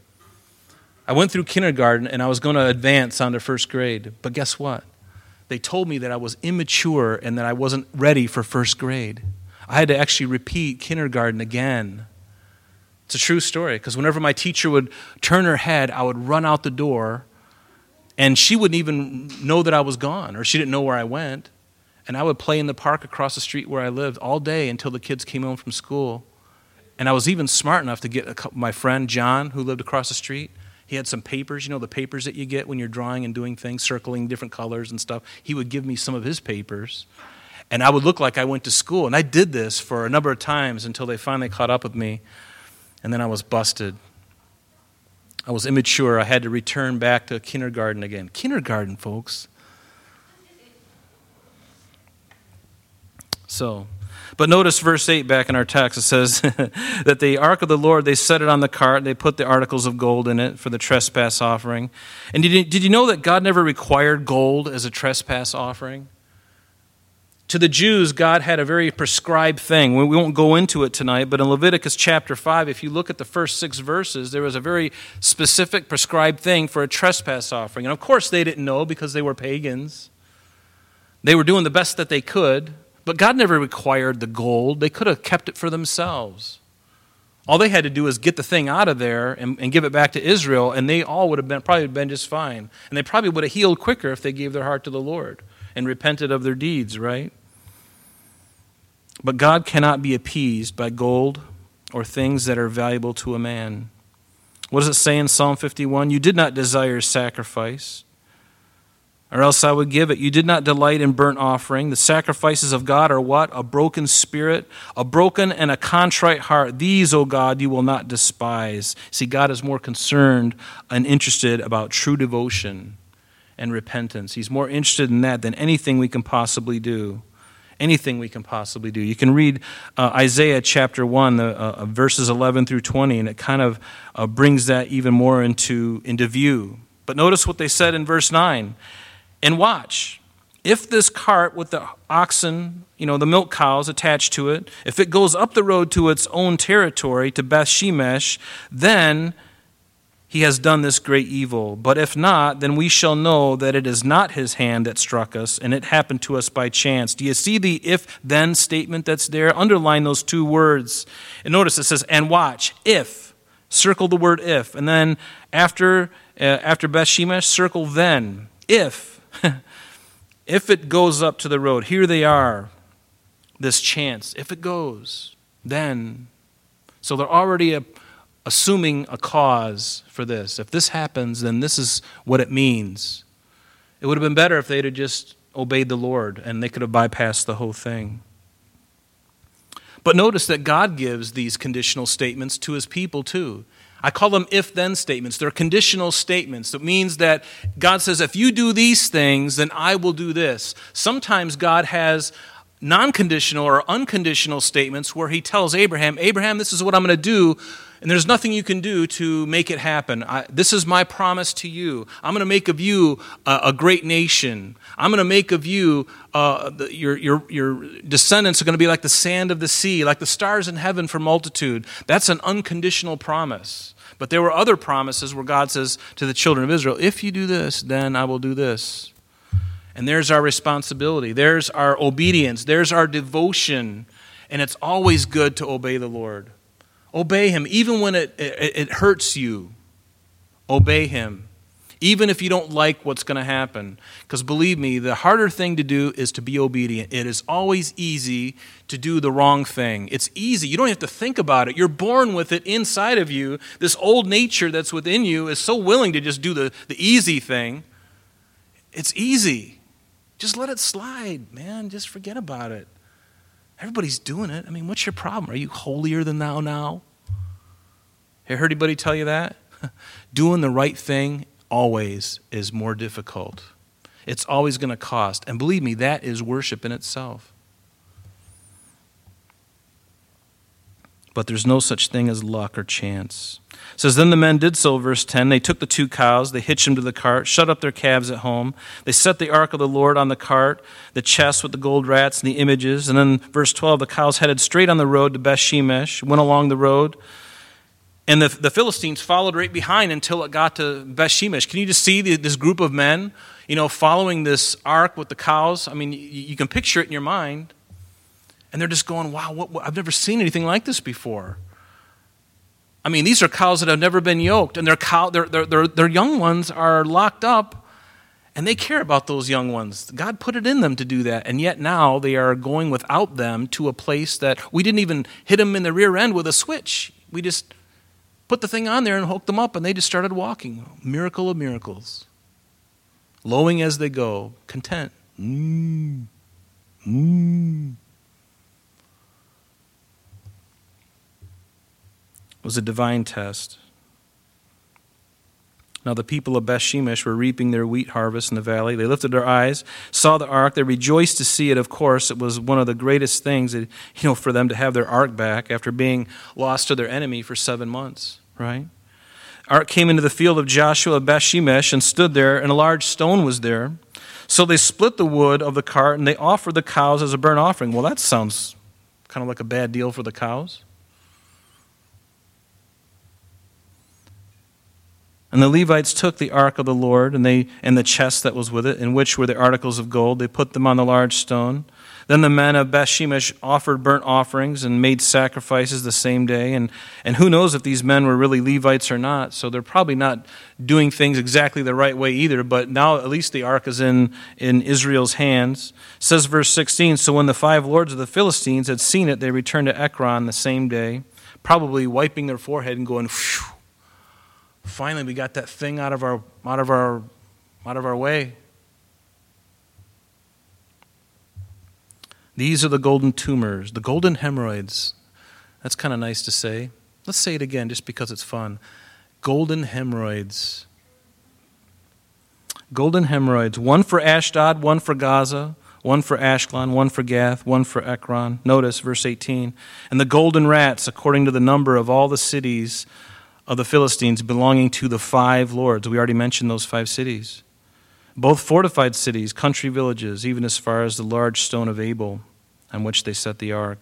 I went through kindergarten and I was going to advance onto first grade. But guess what? They told me that I was immature and that I wasn't ready for first grade. I had to actually repeat kindergarten again. It's a true story because whenever my teacher would turn her head, I would run out the door and she wouldn't even know that I was gone or she didn't know where I went. And I would play in the park across the street where I lived all day until the kids came home from school. And I was even smart enough to get couple, my friend John, who lived across the street. He had some papers, you know, the papers that you get when you're drawing and doing things, circling different colors and stuff. He would give me some of his papers. And I would look like I went to school. And I did this for a number of times until they finally caught up with me and then I was busted. I was immature. I had to return back to kindergarten again. Kindergarten, folks. So, but notice verse 8 back in our text. It says that the ark of the Lord, they set it on the cart, they put the articles of gold in it for the trespass offering. And did you, did you know that God never required gold as a trespass offering? To the Jews, God had a very prescribed thing. We won't go into it tonight, but in Leviticus chapter 5, if you look at the first six verses, there was a very specific prescribed thing for a trespass offering. And of course, they didn't know because they were pagans. They were doing the best that they could. But God never required the gold, they could have kept it for themselves. All they had to do was get the thing out of there and, and give it back to Israel, and they all would have been probably been just fine. And they probably would have healed quicker if they gave their heart to the Lord and repented of their deeds, right? But God cannot be appeased by gold or things that are valuable to a man. What does it say in Psalm 51? You did not desire sacrifice or else I would give it. You did not delight in burnt offering. The sacrifices of God are what? A broken spirit, a broken and a contrite heart. These, O God, you will not despise. See, God is more concerned and interested about true devotion and repentance. He's more interested in that than anything we can possibly do. Anything we can possibly do. You can read uh, Isaiah chapter 1, uh, uh, verses 11 through 20, and it kind of uh, brings that even more into, into view. But notice what they said in verse 9 and watch. If this cart with the oxen, you know, the milk cows attached to it, if it goes up the road to its own territory, to Beth Shemesh, then he has done this great evil. But if not, then we shall know that it is not his hand that struck us, and it happened to us by chance. Do you see the if then statement that's there? Underline those two words. And notice it says, and watch, if. Circle the word if. And then after, uh, after Beth Shemesh, circle then. If if it goes up to the road, here they are, this chance. If it goes, then. So they're already a, assuming a cause for this. If this happens, then this is what it means. It would have been better if they'd have just obeyed the Lord and they could have bypassed the whole thing. But notice that God gives these conditional statements to his people too. I call them if then statements. They're conditional statements. It means that God says, if you do these things, then I will do this. Sometimes God has non conditional or unconditional statements where he tells Abraham, Abraham, this is what I'm going to do, and there's nothing you can do to make it happen. I, this is my promise to you. I'm going to make of you a, a great nation. I'm going to make of you, uh, the, your, your, your descendants are going to be like the sand of the sea, like the stars in heaven for multitude. That's an unconditional promise. But there were other promises where God says to the children of Israel, if you do this, then I will do this. And there's our responsibility. There's our obedience. There's our devotion. And it's always good to obey the Lord. Obey Him, even when it, it, it hurts you. Obey Him, even if you don't like what's going to happen. Because believe me, the harder thing to do is to be obedient. It is always easy to do the wrong thing. It's easy. You don't have to think about it. You're born with it inside of you. This old nature that's within you is so willing to just do the, the easy thing. It's easy. Just let it slide, man. Just forget about it. Everybody's doing it. I mean, what's your problem? Are you holier than thou now? Have you heard anybody tell you that? doing the right thing always is more difficult. It's always going to cost. And believe me, that is worship in itself. But there's no such thing as luck or chance. It says, Then the men did so, verse 10. They took the two cows, they hitched them to the cart, shut up their calves at home. They set the ark of the Lord on the cart, the chest with the gold rats and the images. And then, verse 12, the cows headed straight on the road to Beth Shemesh, went along the road. And the, the Philistines followed right behind until it got to Beth Shemesh. Can you just see the, this group of men, you know, following this ark with the cows? I mean, you, you can picture it in your mind. And they're just going, wow, what, what, I've never seen anything like this before. I mean, these are cows that have never been yoked, and their, cow, their, their, their, their young ones are locked up, and they care about those young ones. God put it in them to do that, and yet now they are going without them to a place that we didn't even hit them in the rear end with a switch. We just put the thing on there and hooked them up, and they just started walking. Miracle of miracles. Lowing as they go, content. Mmm. Mmm. Was a divine test. Now the people of Bethshemesh were reaping their wheat harvest in the valley. They lifted their eyes, saw the ark. They rejoiced to see it. Of course, it was one of the greatest things, that, you know, for them to have their ark back after being lost to their enemy for seven months. Right? Ark came into the field of Joshua of Bethshemesh and stood there, and a large stone was there. So they split the wood of the cart and they offered the cows as a burnt offering. Well, that sounds kind of like a bad deal for the cows. And the Levites took the ark of the Lord and, they, and the chest that was with it, in which were the articles of gold. They put them on the large stone. Then the men of Bethshemesh offered burnt offerings and made sacrifices the same day. And, and who knows if these men were really Levites or not. So they're probably not doing things exactly the right way either. But now at least the ark is in, in Israel's hands. It says verse 16 So when the five lords of the Philistines had seen it, they returned to Ekron the same day, probably wiping their forehead and going, Phew finally we got that thing out of our out of our out of our way. These are the golden tumors, the golden hemorrhoids. That's kind of nice to say. Let's say it again just because it's fun. Golden hemorrhoids. Golden hemorrhoids. One for Ashdod, one for Gaza, one for Ashkelon, one for Gath, one for Ekron. Notice verse 18. And the golden rats, according to the number of all the cities of the Philistines belonging to the five lords. We already mentioned those five cities. Both fortified cities, country villages, even as far as the large stone of Abel on which they set the ark.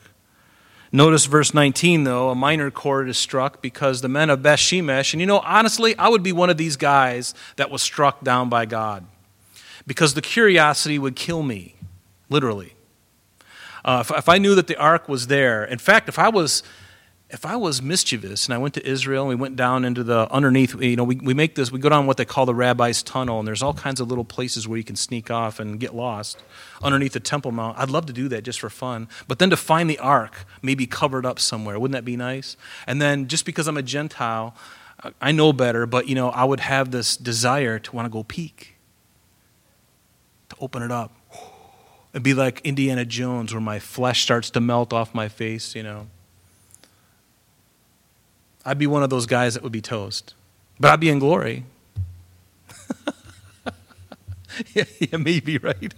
Notice verse 19, though, a minor chord is struck because the men of Bethshemesh, and you know, honestly, I would be one of these guys that was struck down by God because the curiosity would kill me, literally. Uh, if, if I knew that the ark was there, in fact, if I was if I was mischievous and I went to Israel and we went down into the underneath, you know, we, we make this, we go down what they call the rabbi's tunnel, and there's all kinds of little places where you can sneak off and get lost underneath the Temple Mount. I'd love to do that just for fun. But then to find the ark, maybe covered up somewhere, wouldn't that be nice? And then just because I'm a Gentile, I know better, but, you know, I would have this desire to want to go peek, to open it up. It'd be like Indiana Jones where my flesh starts to melt off my face, you know I'd be one of those guys that would be toast. But I'd be in glory. yeah, yeah, maybe, right?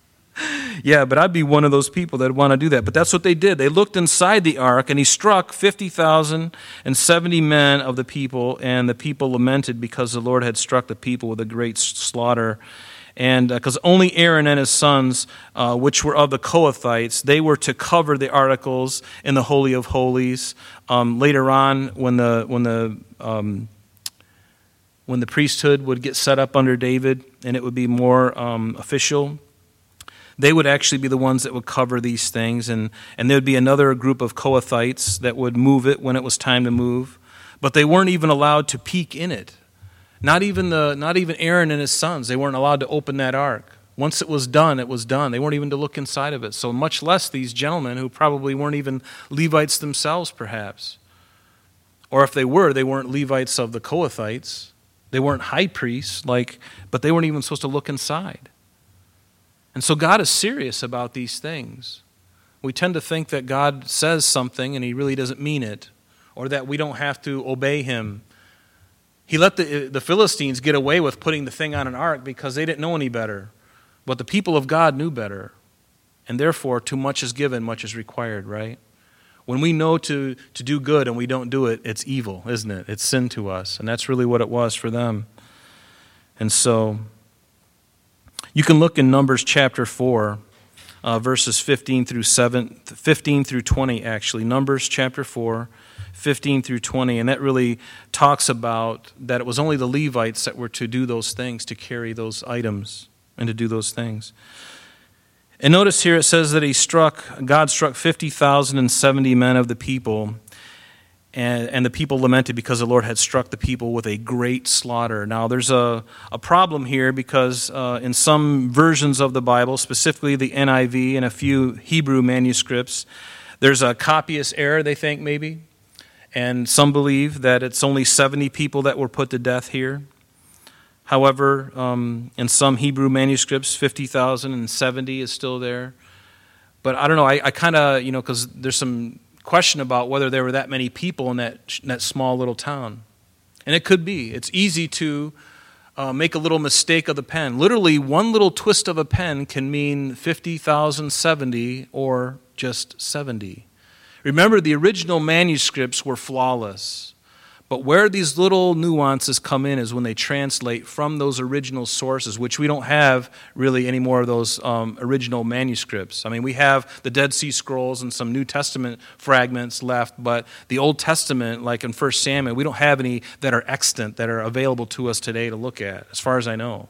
yeah, but I'd be one of those people that want to do that. But that's what they did. They looked inside the ark, and he struck 50,070 men of the people, and the people lamented because the Lord had struck the people with a great slaughter and because uh, only Aaron and his sons, uh, which were of the Kohathites, they were to cover the articles in the Holy of Holies. Um, later on, when the when the um, when the priesthood would get set up under David and it would be more um, official, they would actually be the ones that would cover these things, and and there would be another group of Kohathites that would move it when it was time to move, but they weren't even allowed to peek in it. Not even, the, not even Aaron and his sons, they weren't allowed to open that ark. Once it was done, it was done. They weren't even to look inside of it. So much less these gentlemen who probably weren't even Levites themselves, perhaps. Or if they were, they weren't Levites of the Kohathites. They weren't high priests, like, but they weren't even supposed to look inside. And so God is serious about these things. We tend to think that God says something and he really doesn't mean it, or that we don't have to obey him he let the, the Philistines get away with putting the thing on an ark because they didn't know any better. But the people of God knew better. And therefore, too much is given, much is required, right? When we know to, to do good and we don't do it, it's evil, isn't it? It's sin to us. And that's really what it was for them. And so, you can look in Numbers chapter 4, uh, verses 15 through 7, 15 through 20, actually. Numbers chapter 4 15 through 20, and that really talks about that it was only the Levites that were to do those things, to carry those items and to do those things. And notice here it says that he struck, God struck 50,070 men of the people, and, and the people lamented because the Lord had struck the people with a great slaughter. Now, there's a, a problem here because uh, in some versions of the Bible, specifically the NIV and a few Hebrew manuscripts, there's a copyist error, they think, maybe. And some believe that it's only 70 people that were put to death here. However, um, in some Hebrew manuscripts, 50,070 is still there. But I don't know, I, I kind of, you know, because there's some question about whether there were that many people in that, in that small little town. And it could be. It's easy to uh, make a little mistake of the pen. Literally, one little twist of a pen can mean 50,000, 70, or just 70. Remember, the original manuscripts were flawless. But where these little nuances come in is when they translate from those original sources, which we don't have really any more of those um, original manuscripts. I mean, we have the Dead Sea Scrolls and some New Testament fragments left, but the Old Testament, like in 1 Samuel, we don't have any that are extant, that are available to us today to look at, as far as I know.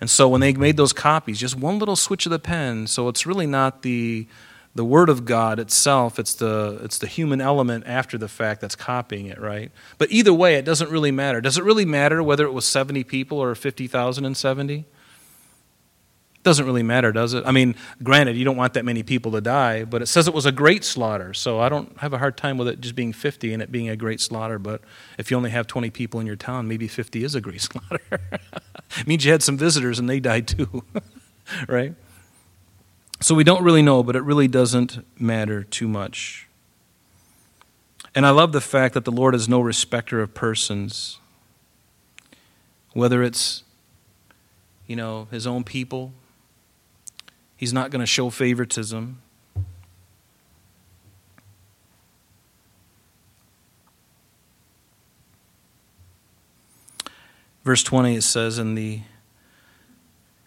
And so when they made those copies, just one little switch of the pen, so it's really not the the word of God itself, it's the, it's the human element after the fact that's copying it, right? But either way, it doesn't really matter. Does it really matter whether it was 70 people or 50,070? It doesn't really matter, does it? I mean, granted, you don't want that many people to die, but it says it was a great slaughter, so I don't have a hard time with it just being 50 and it being a great slaughter. But if you only have 20 people in your town, maybe 50 is a great slaughter. it means you had some visitors and they died too, right? So we don't really know, but it really doesn't matter too much. And I love the fact that the Lord is no respecter of persons. Whether it's, you know, his own people, he's not going to show favoritism. Verse 20 it says, In the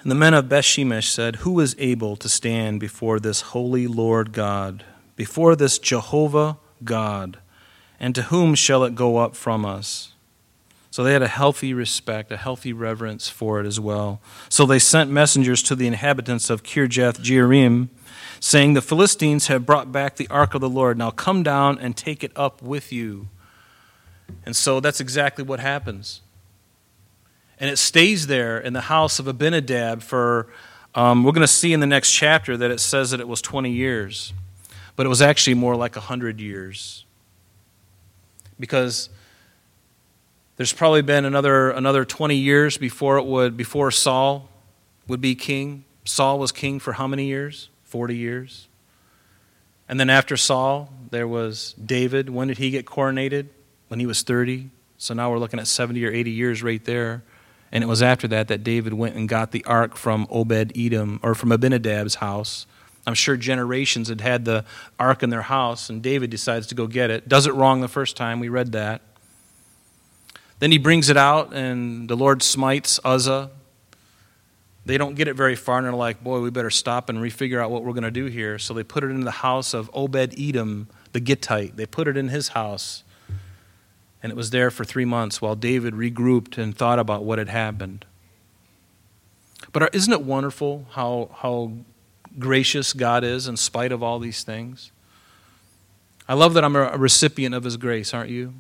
and the men of Bethshemesh said, Who is able to stand before this holy Lord God, before this Jehovah God? And to whom shall it go up from us? So they had a healthy respect, a healthy reverence for it as well. So they sent messengers to the inhabitants of Kirjath Jearim, saying, The Philistines have brought back the ark of the Lord. Now come down and take it up with you. And so that's exactly what happens and it stays there in the house of Abinadab for, um, we're going to see in the next chapter that it says that it was 20 years, but it was actually more like 100 years. Because there's probably been another, another 20 years before it would, before Saul would be king. Saul was king for how many years? 40 years. And then after Saul, there was David. When did he get coronated? When he was 30. So now we're looking at 70 or 80 years right there. And it was after that that David went and got the ark from Obed Edom, or from Abinadab's house. I'm sure generations had had the ark in their house, and David decides to go get it. Does it wrong the first time. We read that. Then he brings it out, and the Lord smites Uzzah. They don't get it very far, and they're like, boy, we better stop and refigure out what we're going to do here. So they put it in the house of Obed Edom, the Gittite. They put it in his house. And it was there for three months while David regrouped and thought about what had happened. But isn't it wonderful how, how gracious God is in spite of all these things? I love that I'm a recipient of His grace, aren't you?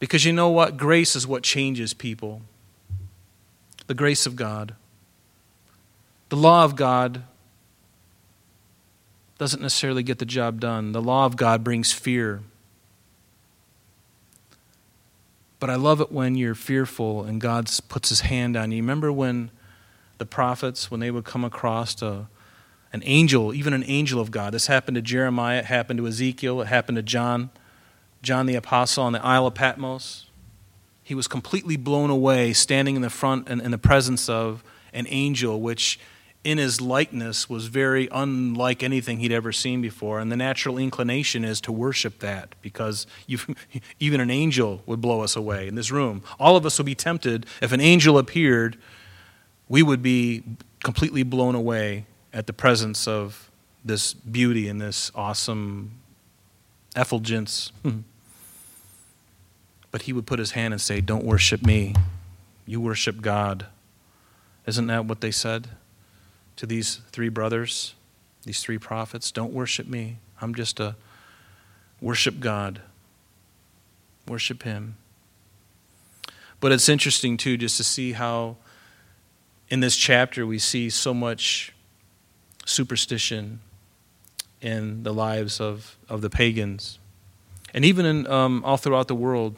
Because you know what? Grace is what changes people. The grace of God. The law of God doesn't necessarily get the job done. The law of God brings fear. But I love it when you're fearful and God puts his hand on you. Remember when the prophets, when they would come across a, an angel, even an angel of God. This happened to Jeremiah, it happened to Ezekiel, it happened to John, John the Apostle on the Isle of Patmos. He was completely blown away standing in the front and in the presence of an angel, which in his likeness was very unlike anything he'd ever seen before. And the natural inclination is to worship that because even an angel would blow us away in this room. All of us would be tempted. If an angel appeared, we would be completely blown away at the presence of this beauty and this awesome effulgence. Mm-hmm. but he would put his hand and say, Don't worship me, you worship God. Isn't that what they said? To these three brothers, these three prophets don't worship me. I'm just a worship God. Worship Him. But it's interesting, too, just to see how in this chapter we see so much superstition in the lives of, of the pagans. And even in, um, all throughout the world.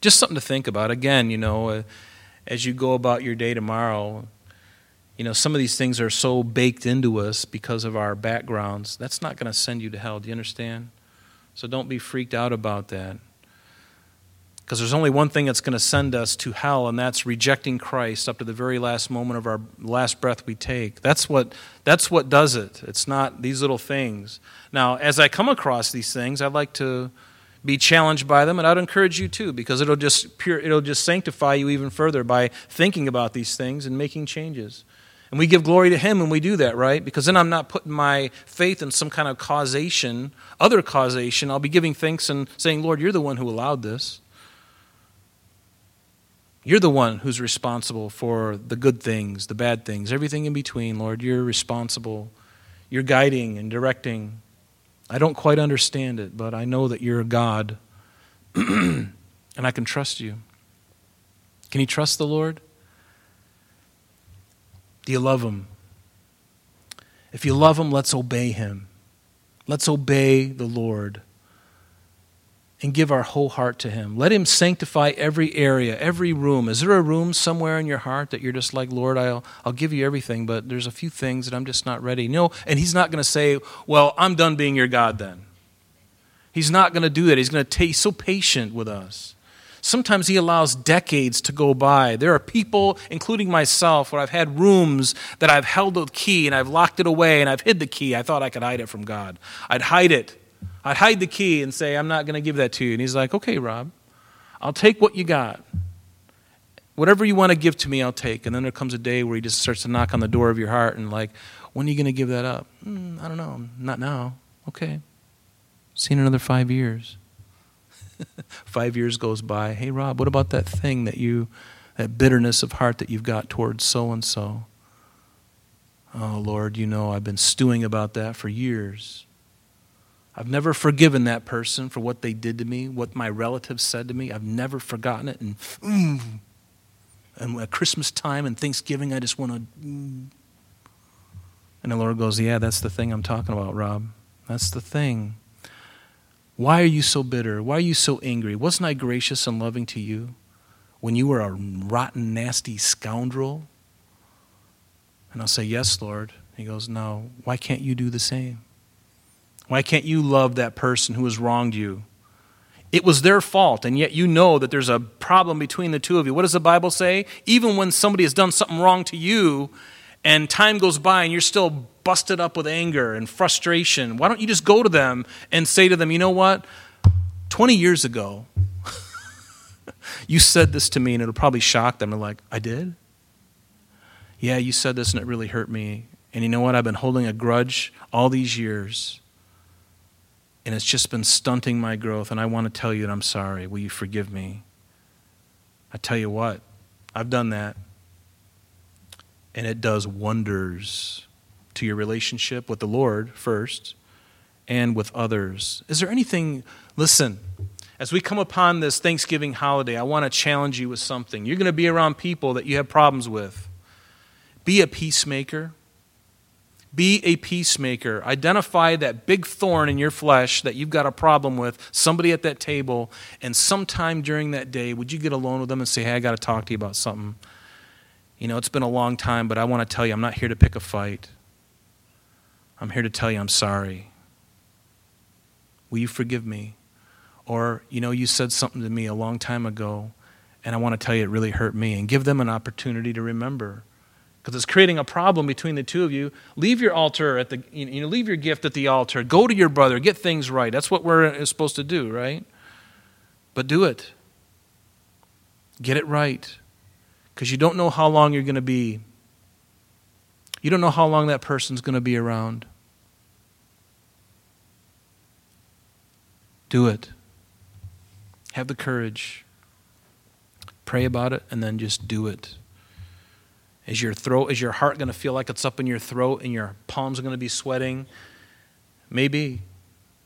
Just something to think about. Again, you know, uh, as you go about your day tomorrow, you know, some of these things are so baked into us because of our backgrounds. That's not going to send you to hell. Do you understand? So don't be freaked out about that. Because there's only one thing that's going to send us to hell, and that's rejecting Christ up to the very last moment of our last breath we take. That's what, that's what does it. It's not these little things. Now, as I come across these things, I'd like to be challenged by them, and I'd encourage you too, because it'll just, pure, it'll just sanctify you even further by thinking about these things and making changes. And we give glory to Him when we do that, right? Because then I'm not putting my faith in some kind of causation, other causation. I'll be giving thanks and saying, Lord, you're the one who allowed this. You're the one who's responsible for the good things, the bad things, everything in between, Lord. You're responsible. You're guiding and directing. I don't quite understand it, but I know that you're a God, and I can trust you. Can you trust the Lord? Do you love him? If you love him, let's obey him. Let's obey the Lord and give our whole heart to him. Let him sanctify every area, every room. Is there a room somewhere in your heart that you're just like, Lord, I'll, I'll give you everything, but there's a few things that I'm just not ready? No, and he's not going to say, Well, I'm done being your God then. He's not going to do that. He's going to take so patient with us. Sometimes he allows decades to go by. There are people, including myself, where I've had rooms that I've held the key and I've locked it away and I've hid the key. I thought I could hide it from God. I'd hide it. I'd hide the key and say, I'm not going to give that to you. And he's like, okay, Rob, I'll take what you got. Whatever you want to give to me, I'll take. And then there comes a day where he just starts to knock on the door of your heart and, like, when are you going to give that up? Mm, I don't know. Not now. Okay. See in another five years. Five years goes by. Hey, Rob, what about that thing that you, that bitterness of heart that you've got towards so and so? Oh, Lord, you know I've been stewing about that for years. I've never forgiven that person for what they did to me, what my relatives said to me. I've never forgotten it. And, mm, and at Christmas time and Thanksgiving, I just want to. Mm. And the Lord goes, Yeah, that's the thing I'm talking about, Rob. That's the thing. Why are you so bitter? Why are you so angry? Wasn't I gracious and loving to you when you were a rotten, nasty scoundrel? And I'll say, Yes, Lord. He goes, No. Why can't you do the same? Why can't you love that person who has wronged you? It was their fault, and yet you know that there's a problem between the two of you. What does the Bible say? Even when somebody has done something wrong to you, and time goes by and you're still busted up with anger and frustration, why don't you just go to them and say to them, you know what? 20 years ago, you said this to me, and it'll probably shock them. They're like, I did? Yeah, you said this, and it really hurt me. And you know what? I've been holding a grudge all these years, and it's just been stunting my growth, and I want to tell you that I'm sorry. Will you forgive me? I tell you what, I've done that, and it does wonders to your relationship with the Lord first and with others. Is there anything, listen, as we come upon this Thanksgiving holiday, I want to challenge you with something. You're going to be around people that you have problems with. Be a peacemaker. Be a peacemaker. Identify that big thorn in your flesh that you've got a problem with, somebody at that table, and sometime during that day, would you get alone with them and say, Hey, I got to talk to you about something? You know, it's been a long time, but I want to tell you, I'm not here to pick a fight. I'm here to tell you I'm sorry. Will you forgive me? Or, you know, you said something to me a long time ago, and I want to tell you it really hurt me. And give them an opportunity to remember. Because it's creating a problem between the two of you. Leave your altar at the, you know, leave your gift at the altar. Go to your brother. Get things right. That's what we're uh, supposed to do, right? But do it. Get it right. Because you don't know how long you're going to be. You don't know how long that person's going to be around. Do it. Have the courage. Pray about it and then just do it. Is your throat, is your heart going to feel like it's up in your throat and your palms are going to be sweating? Maybe,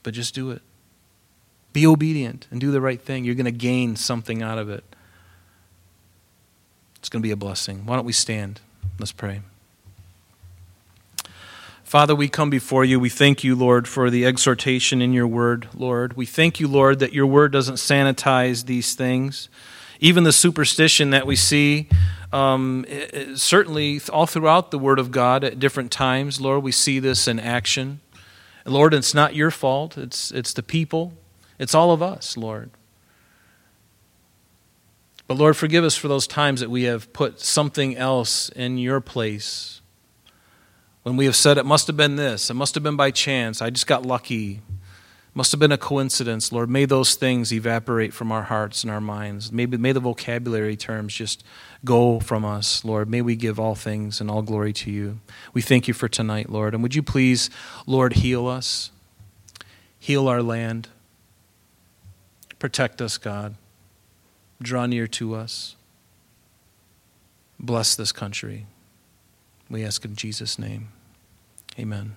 but just do it. Be obedient and do the right thing. You're going to gain something out of it. It's going to be a blessing. Why don't we stand? Let's pray. Father, we come before you. We thank you, Lord, for the exhortation in your word, Lord. We thank you, Lord, that your word doesn't sanitize these things. Even the superstition that we see, um, certainly all throughout the word of God at different times, Lord, we see this in action. Lord, it's not your fault, it's, it's the people, it's all of us, Lord. But Lord, forgive us for those times that we have put something else in your place. When we have said it must have been this, it must have been by chance, I just got lucky. it Must have been a coincidence, Lord. May those things evaporate from our hearts and our minds. Maybe may the vocabulary terms just go from us, Lord. May we give all things and all glory to you. We thank you for tonight, Lord. And would you please, Lord, heal us, heal our land, protect us, God, draw near to us, bless this country. We ask in Jesus' name. Amen.